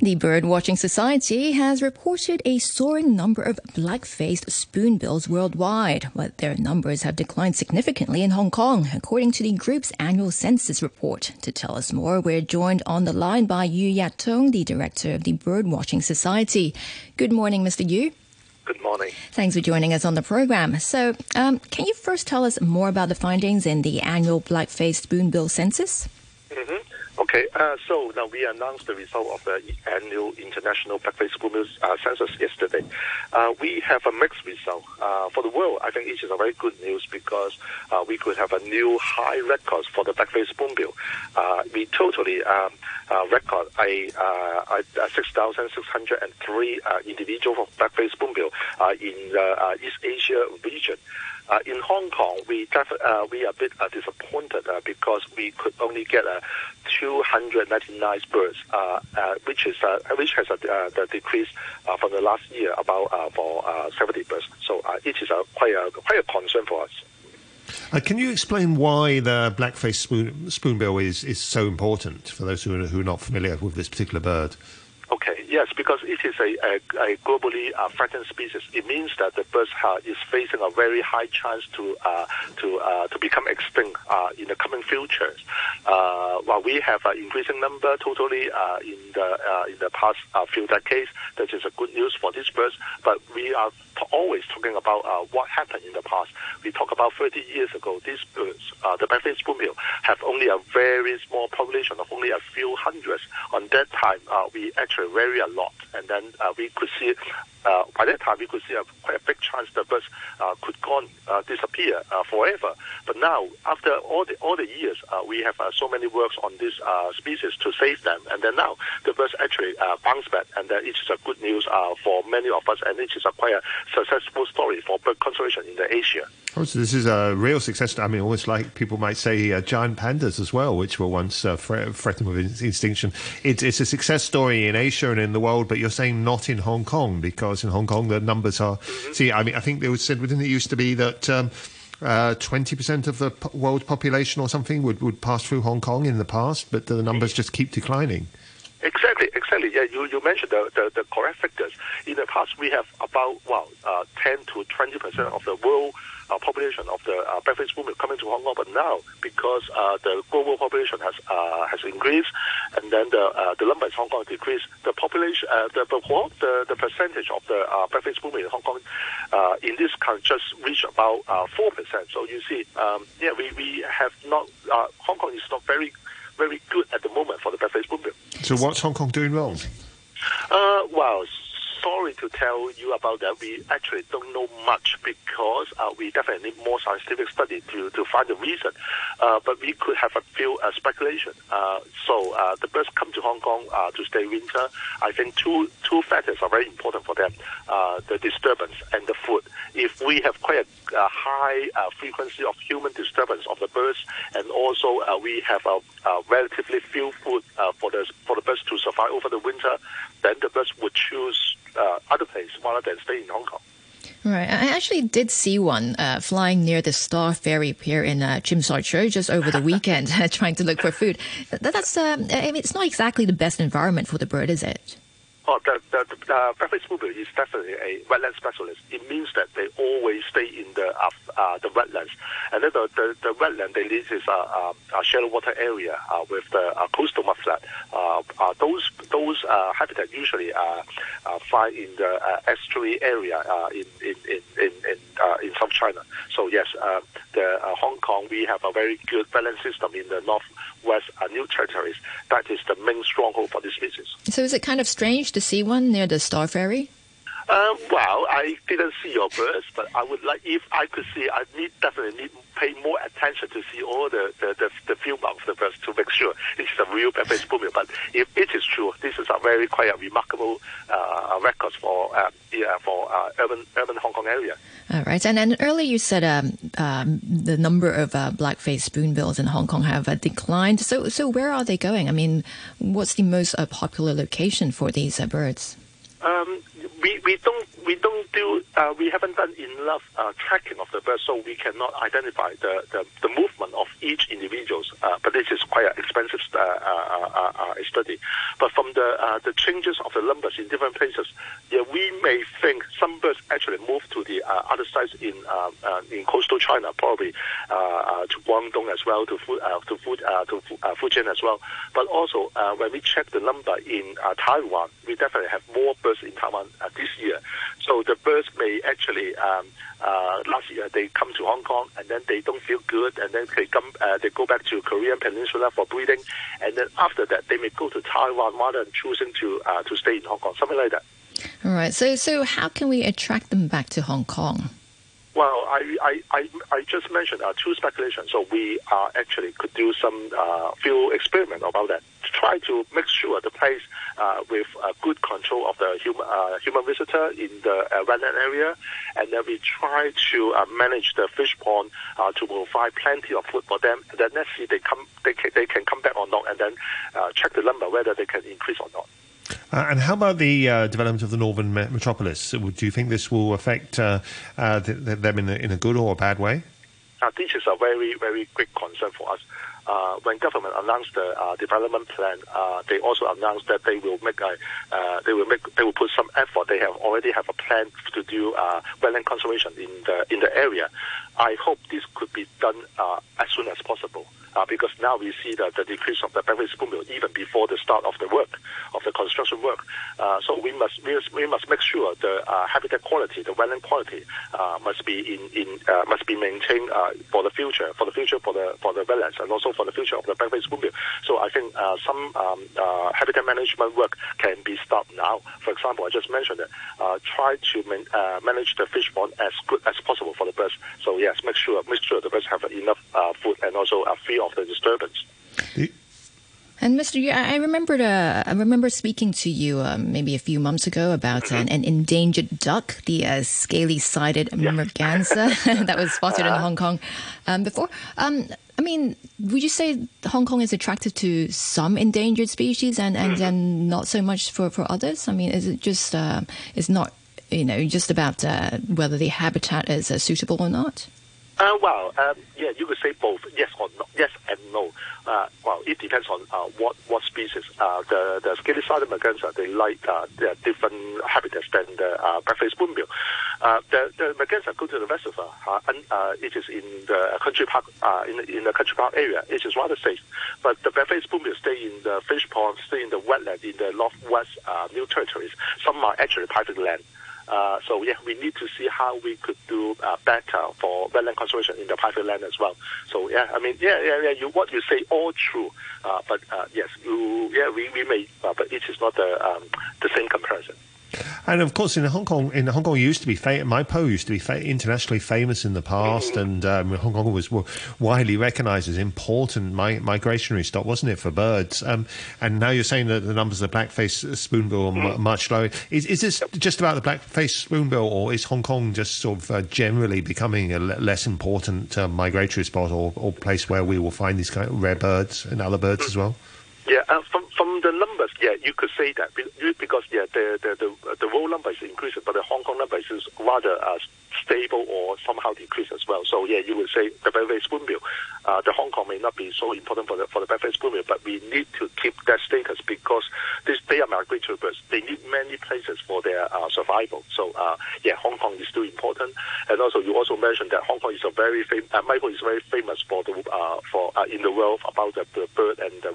The Birdwatching Society has reported a soaring number of black-faced spoonbills worldwide, but their numbers have declined significantly in Hong Kong, according to the group's annual census report. To tell us more, we're joined on the line by Yu Yat-tung, the director of the Birdwatching Society. Good morning, Mr. Yu. Good morning. Thanks for joining us on the program. So, um, can you first tell us more about the findings in the annual black-faced spoonbill census? Mm-hmm. Okay, uh, so now we announced the result of the annual International Blackface Spoonbill uh, census yesterday. Uh, we have a mixed result. Uh, for the world, I think it is a very good news because uh, we could have a new high record for the Blackface Spoonbill. Uh, we totally um, record a, a 6,603 individual of Blackface Spoonbill in the East Asia region. Uh, in Hong Kong, we def- uh, we are a bit uh, disappointed uh, because we could only get uh, 299 birds, uh, which is which has a the decrease from the last year about for 70 birds. So it is quite a quite a concern for us. Uh, can you explain why the blackface spoon, spoonbill is, is so important for those who are, who are not familiar with this particular bird? Okay, yes, because it is a, a, a globally uh, threatened species. It means that the bird uh, is facing a very high chance to uh, to uh, to become extinct uh, in the coming futures. Uh, while we have an increasing number totally in the in the past few decades, that is a good news for these birds. But we are always talking about what happened in the past. We talk about 30 years ago, these birds, the blackface spoonbill, have only a very small population of only a few hundreds. On that time, we actually vary a lot, and then uh, we could see uh, by that time we could see a quite a big chance the birds uh, could gone uh, disappear uh, forever. But now, after all the all the years, uh, we have so many works on this species to save them, and then now the birds actually bounce back, and it is a good news for many of us, and it is a quite a successful story for bird conservation in the Asia. Oh, so this is a real success. I mean, almost like people might say giant pandas as well, which were once threatened with extinction. It's, it's a success story in Asia and in the world, but you're saying not in Hong Kong because in Hong Kong the numbers are. Mm-hmm. See, I mean, I think they was said within it used to be that. Um, uh, 20% of the world population or something would, would pass through Hong Kong in the past, but the numbers just keep declining. Exactly, exactly. Yeah, you, you mentioned the, the, the correct figures. In the past, we have about, well, uh, 10 to 20% of the world uh, population of the uh, black-faced spoonbill coming to Hong Kong. But now, because uh, the global population has uh, has increased, and then the uh, the number in Hong Kong decreased, the population, uh, the, the the percentage of the black-faced spoonbill in Hong Kong uh, in this country just reached about four percent. So you see, um, yeah, we, we have not Hong Kong is not very very good at the moment for the black-faced spoonbill. So what's Hong Kong doing wrong? Uh, well, sorry to tell you about that. We actually don't know much because uh, we definitely need more scientific study to, to find the reason. Uh, but we could have a few uh, speculation. Uh, so uh, the birds come to Hong Kong uh, to stay winter. I think two two factors are very important for them: the disturbance and the food. If we have quite a, a high frequency of human disturbance of the birds, and also we have a, a, relatively few food for the for the birds to survive over the winter, then the birds would choose uh, other place rather than stay in Hong Kong. Right. I actually did see one uh, flying near the Star Ferry Pier in uh, Sha just over the weekend, trying to look for food. That's, um, I mean, it's not exactly the best environment for the bird, is it? Oh, the, the, the uh, breakfast is definitely a wetland specialist. It means that they always stay in the uh, uh, the wetlands, and then the, the, the wetland they live is a, a, a shallow water area uh, with the uh, coastal mudflat. Uh, uh, those those uh, habitat usually are, uh, find in the uh, estuary area uh, in in in in in, uh, in South China. So yes, uh, the uh, Hong Kong we have a very good wetland system in the northwest uh, New Territories. That is the main stronghold for this species. So is it kind of strange to see one near the Star Ferry? Um, well, I didn't see your birds, but I would like if I could see. I need definitely need pay more attention to see all the the, the, the film of the birds to make sure this is a real black-faced spoonbill. But if it is true, this is a very quite a remarkable uh, record for uh, yeah, for uh, urban urban Hong Kong area. All right, and then earlier you said um, um, the number of uh, black-faced spoonbills in Hong Kong have uh, declined. So, so where are they going? I mean, what's the most uh, popular location for these uh, birds? Um, we, we don't we don't do uh, we haven't done enough uh, tracking of the birds, so we cannot identify the, the, the movement of each individuals. Uh, but this is quite an expensive uh, uh, uh, uh, uh study. But from the uh, the changes of the numbers in different places, yeah, we may think some birds actually move to the other sides in um, in coastal China, probably to Guangdong as well, to to to Fujian as well. But also when we check the number in Taiwan, we definitely have more birds in Taiwan this year. So the birds may actually um, uh, last year they come to Hong Kong and then they don't feel good and then they come uh, they go back to Korean Peninsula for breeding and then after that they may go to Taiwan rather than choosing to uh, to stay in Hong Kong something like that. All right. So so how can we attract them back to Hong Kong? Well, I, I, I, I just mentioned uh, two speculations. So we uh, actually could do some uh, few experiment about that try to make sure the place uh, with uh, good control of the human uh, human visitor in the uh, wetland area, and then we try to uh, manage the fish pond uh, to provide plenty of food for them. And then let's see they come they can, they can come back or not, and then uh, check the number whether they can increase or not. Uh, and how about the uh, development of the northern me- metropolis? Do you think this will affect uh, uh th- th- them in a, in a good or a bad way? Uh, this is a very, very big concern for us. Uh, when government announced the uh, development plan, uh, they also announced that they will make a, they will make, they will put some effort. They have already have a plan to do uh, wetland conservation in the in the area. I hope this could be done as soon as possible uh, because now we see that the decrease of the black-faced spoonbill even before the start of the work, of the construction work. Uh, so we must, we must we must make sure the uh, habitat quality, the wetland quality, uh, must be in in uh, must be maintained uh, for the future, for the future for the for the wetlands and also for the future of the black-faced spoonbill. So I think some um, habitat management work can be started now. For example, I just mentioned that try to man, manage the fish pond as good as possible for the birds. So yes, make sure make sure the birds have enough food and also a free of the disturbance. And Mr. Yu, I remembered. Uh, I remember speaking to you um, maybe a few months ago about mm-hmm. an, an, endangered duck, the uh, scaly-sided yeah. merganser that was spotted uh, in Hong Kong um, before. Um, I mean, would you say Hong Kong is attracted to some endangered species and and, mm-hmm. not so much for, for others? I mean, is it just uh, it's not you know just about uh, whether the habitat is uh, suitable or not? Uh, well, um, yeah, you could say both, yes or no, yes and no. Uh, well, it depends on uh, what what species. Uh, the the scaly-sided merganser, they like uh, the different habitats than the uh, black-faced spoonbill. Uh, the the merganser go to the reservoir, uh, and uh, it is in the country park, uh, in in the country park area. It is rather safe. But the black-faced spoonbill stay in the fish ponds, stay in the wetland in the northwest uh, New Territories. Some are actually private land. Uh, so yeah, we need to see how we could do uh, better for wetland conservation in the private land as well. So yeah, I mean yeah yeah yeah, you what you say all true, uh, but uh, yes, you yeah we, we may, uh, but it is not the um, the same comparison. And of course, in Hong Kong, in Hong Kong, used to be fa- Mai Po used to be fa- internationally famous in the past, and um, Hong Kong was w- widely recognised as important mi- migrationary stop, wasn't it, for birds? Um, and now you're saying that the numbers of black-faced spoonbill are m- much lower. Is, is this just about the black-faced spoonbill, or is Hong Kong just sort of uh, generally becoming a l- less important uh, migratory spot or, or place where we will find these kind of rare birds and other birds as well? Yeah, uh, from the numbers, yeah, you could say that because yeah, the the the, the world number is increasing, but the Hong Kong number is rather uh, stable or somehow decreased as well. So yeah, you would say the very spoonbill. Uh, the Hong Kong may not be so important for the for the very spoonbill, but we need to keep that status because this they are migratory birds. They need many places for their uh, survival. So uh, yeah, Hong Kong is still important. And also, you also mentioned that Hong Kong is a very fam- uh, Michael is very famous for the uh, for uh, in the world about the, the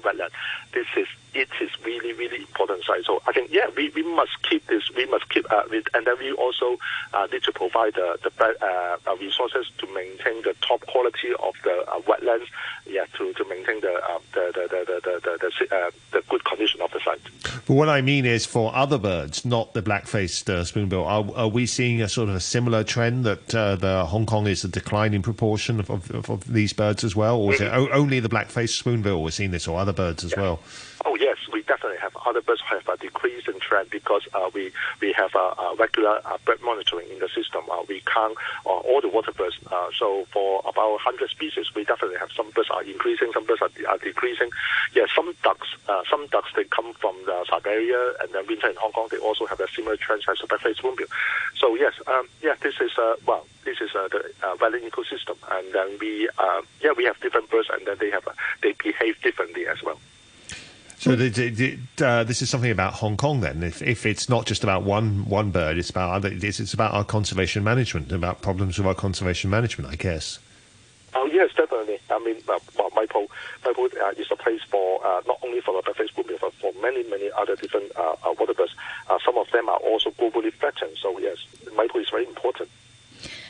wetland. This is it is really really important site. So I think yeah, we, we must keep this. We must keep uh, with, and then we also uh, need to provide the the uh, uh, resources to maintain the top quality of the uh, wetlands. Yeah, to, to maintain the, uh, the, the, the, the, the, the, the, uh, the good condition of the site. But what I mean is for other birds, not the black-faced uh, spoonbill. Are, are we seeing a sort of a similar trend that uh, the Hong Kong is a declining proportion of, of, of these birds as well, or is it o- only the black-faced spoonbill we're seeing this, or other birds as well? Oh yes, we definitely have other birds have a decreasing trend because uh, we we have a, a regular uh, bird monitoring in the system. Uh, we count uh, all the water birds. Uh, so for about 100 species, we definitely have some birds are increasing, some birds are, de- are decreasing. Yeah, some ducks, uh, some ducks they come from the Siberia and then winter in Hong Kong. They also have a similar trend as the black-faced spoonbill. So yes, um, yeah, this is uh, well, this is uh, the uh, wetland ecosystem, and then we uh, yeah we have different birds, and then they have uh, they behave differently as well. So the, the, the, uh, this is something about Hong Kong then. If, if it's not just about one one bird, it's about other. It's, it's about our conservation management, about problems with our conservation management, I guess. Oh yes, definitely. I mean, uh, well, Mai Po, Maple uh, is a place for uh, not only for the black-faced spoonbill, but for many, many other different uh, uh, water birds. Uh, some of them are also globally threatened. So yes, Mai Po is very important.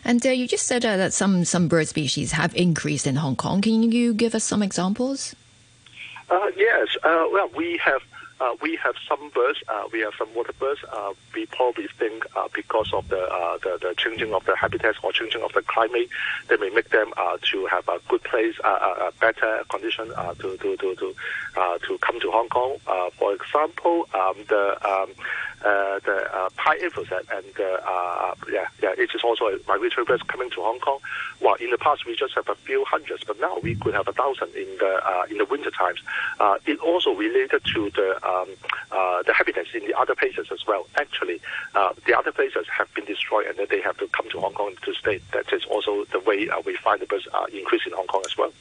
And uh, you just said uh, that some, some bird species have increased in Hong Kong. Can you give us some examples? Uh, yes. Uh, well, we have uh, we have some birds. Uh, we have some water birds. Uh, we probably think uh, because of the, uh, the the changing of the habitats or changing of the climate, they may make them uh, to have a good place, a, better condition to to to to, to come to Hong Kong. For example, um, the um, the pied avocets and yeah yeah it is also a migratory birds coming to Hong Kong. Well, in the past we just have a few hundreds, but now we could have a thousand in the in the winter times. It also related to the um, uh, the habitats in the other places as well. Actually, uh, the other places have been destroyed, and then they have to come to Hong Kong to stay. That is also the way uh, we find the birds uh, increase in Hong Kong as well.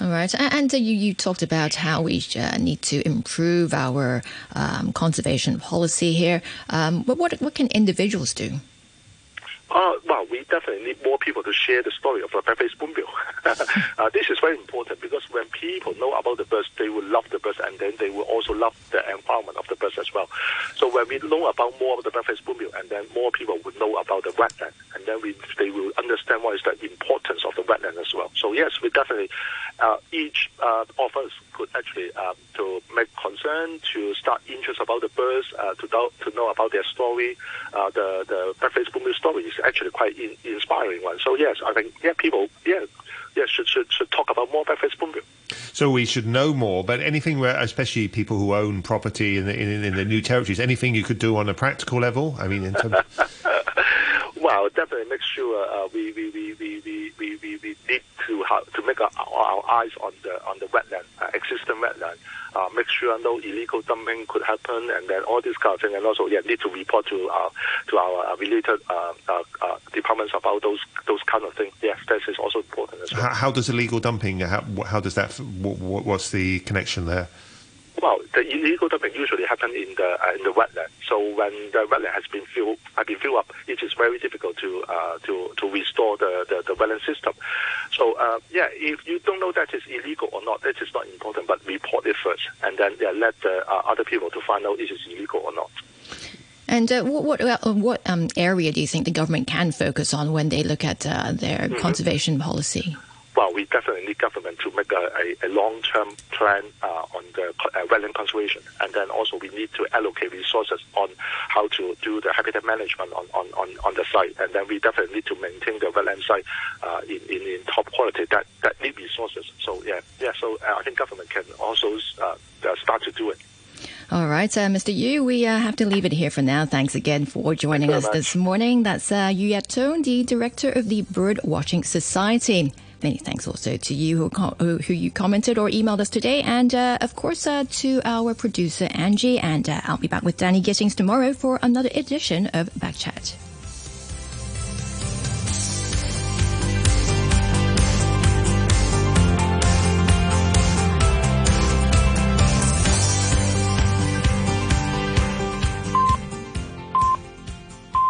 All right. And uh, you, you talked about how we uh, need to improve our um, conservation policy here. Um, what, what can individuals do? Uh, well, we definitely need more people to share the story of the black-faced spoonbill. uh, this is very important because when people know about the birds, they will love the birds, and then they will also love the environment of the birds as well. So when we know about more of the black-faced spoonbill, and then more people will know about the wetland, and then we, they will understand what is the importance of the wetland as well. So yes, we definitely uh, each uh, of us could actually um, to make concern, to start interest about the birds, uh, to know to know about their story. Uh, the the black-faced spoonbill story is actually quite in, inspiring one. So yes, I think yeah, people yeah yeah should should, should talk about more black-faced spoonbill. So we should know more. But anything where, especially people who own property in the, in, in the new territories, anything you could do on a practical level. I mean, in terms. Well, definitely make sure uh, we, we, we, we, we, we, we, we need to have, to make our, our eyes on the on the wetland, uh, existing wetland. Uh, make sure no illegal dumping could happen, and then all this kind of thing. And also, yeah, need to report to our to our related uh, uh, uh, departments about those those kind of things. Yes, that is also important as well. How, how does illegal dumping? How, how does that? What, what's the connection there? Well, the illegal dumping usually happen in the uh, in the wetland. So when the wetland has been filled has been filled up, it is very difficult to uh, to to restore the, the, the wetland system. So uh, yeah, if you don't know that is illegal or not, that is not important. But report it first, and then yeah, let the uh, other people to find out if it is illegal or not. And uh, what what, uh, what um, area do you think the government can focus on when they look at uh, their mm-hmm. conservation policy? Well, we definitely need government to make a, a, a long-term plan uh, on the uh, wetland conservation, and then also we need to allocate resources on how to do the habitat management on, on, on, on the site, and then we definitely need to maintain the wetland site uh, in, in, in top quality that, that need resources. So yeah, yeah. So uh, I think government can also uh, start to do it. All right, uh, Mr. Yu, we uh, have to leave it here for now. Thanks again for joining us this morning. That's uh, Yu Yat-tung, the director of the Bird Watching Society. Many thanks also to you who, who, you commented or emailed us today, and uh, of course uh, to our producer Angie. And uh, I'll be back with Danny Gittings tomorrow for another edition of Backchat.